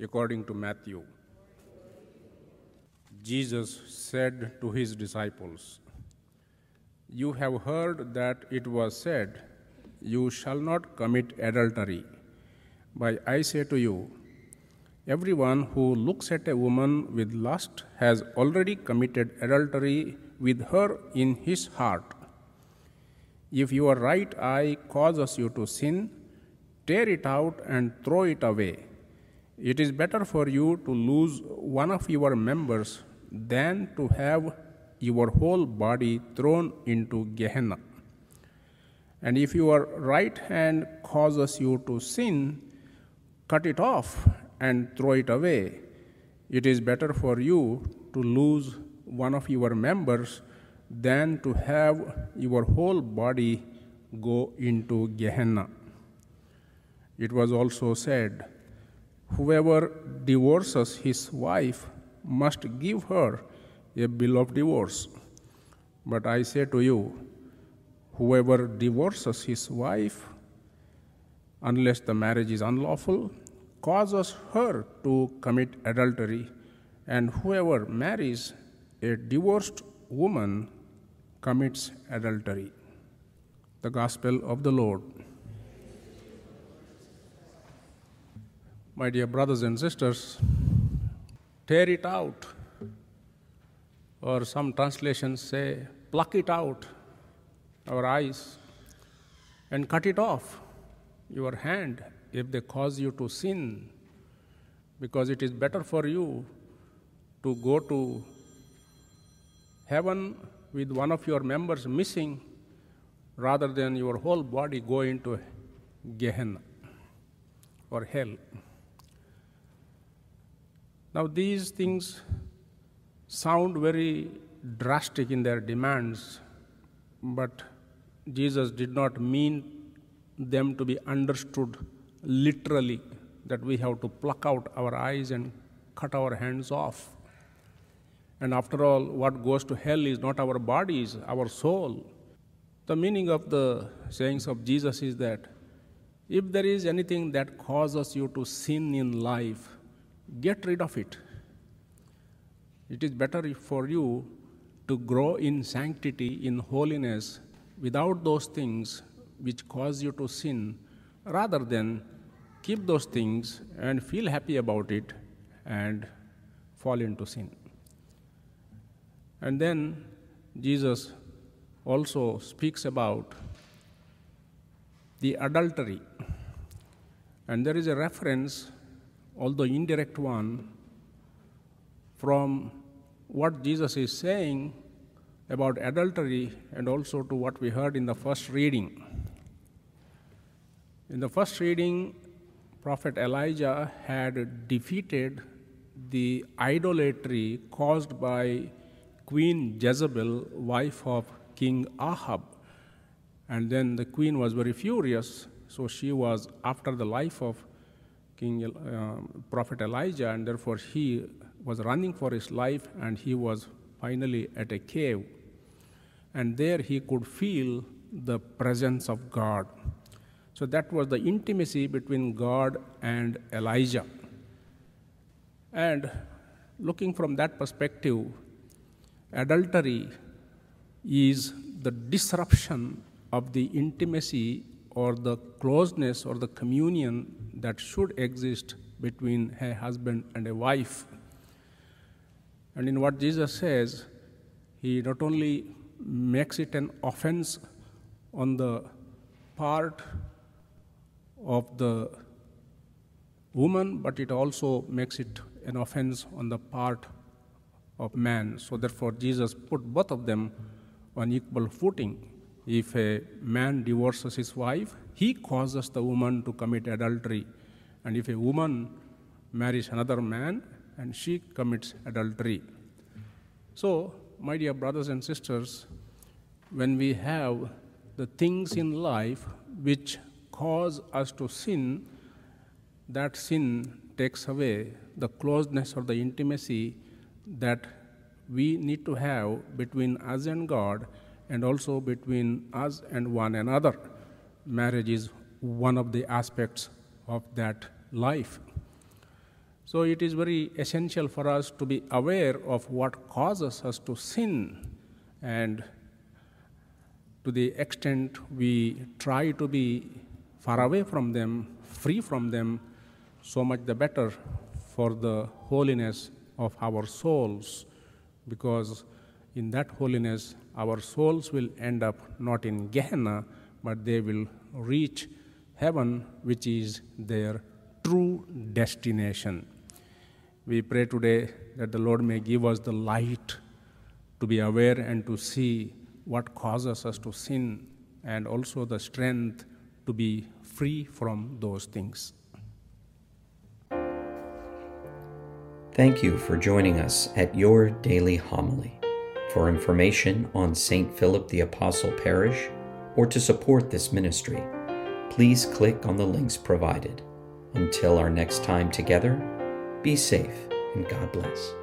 according to Matthew. Jesus said to his disciples, You have heard that it was said, You shall not commit adultery. But I say to you, everyone who looks at a woman with lust has already committed adultery with her in his heart. If your right eye causes you to sin, tear it out and throw it away. It is better for you to lose one of your members than to have your whole body thrown into Gehenna. And if your right hand causes you to sin, cut it off and throw it away. It is better for you to lose one of your members than to have your whole body go into Gehenna. It was also said, Whoever divorces his wife must give her a bill of divorce. But I say to you, whoever divorces his wife, unless the marriage is unlawful, causes her to commit adultery, and whoever marries a divorced woman commits adultery. The Gospel of the Lord. My dear brothers and sisters, tear it out, or some translations say, pluck it out, our eyes, and cut it off, your hand, if they cause you to sin, because it is better for you to go to heaven with one of your members missing rather than your whole body go into Gehenna or hell. Now, these things sound very drastic in their demands, but Jesus did not mean them to be understood literally, that we have to pluck out our eyes and cut our hands off. And after all, what goes to hell is not our bodies, our soul. The meaning of the sayings of Jesus is that if there is anything that causes you to sin in life, get rid of it. It is better for you to grow in sanctity, in holiness, without those things which cause you to sin, rather than keep those things and feel happy about it and fall into sin. And then Jesus also speaks about the adultery. And there is a reference although indirect one, from what Jesus is saying about adultery and also to what we heard in the first reading. In the first reading, Prophet Elijah had defeated the idolatry caused by Queen Jezebel, wife of King Ahab. And then the queen was very furious, so she was after the life of King uh, Prophet Elijah, and therefore he was running for his life, and he was finally at a cave, and there he could feel the presence of God. So that was the intimacy between God and Elijah. And looking from that perspective, adultery is the disruption of the intimacy or the closeness or the communion that should exist between a husband and a wife. And in what Jesus says, he not only makes it an offense on the part of the woman, but it also makes it an offense on the part of man. So, therefore, Jesus put both of them on equal footing. If a man divorces his wife, he causes the woman to commit adultery. And if a woman marries another man and she commits adultery. So, my dear brothers and sisters, when we have the things in life which cause us to sin, that sin takes away the closeness or the intimacy that we need to have between us and God and also between us and one another. Marriage is one of the aspects of that life. So it is very essential for us to be aware of what causes us to sin and to the extent we try to be far away from them, free from them, so much the better for the holiness of our souls, because in that holiness, our souls will end up not in Gehenna, but they will reach heaven, which is their true destination. We pray today that the Lord may give us the light to be aware and to see what causes us to sin, and also the strength to be free from those things. Thank you for joining us at your daily homily. For information on St. Philip the Apostle Parish or to support this ministry, please click on the links provided. Until our next time together, be safe and God bless.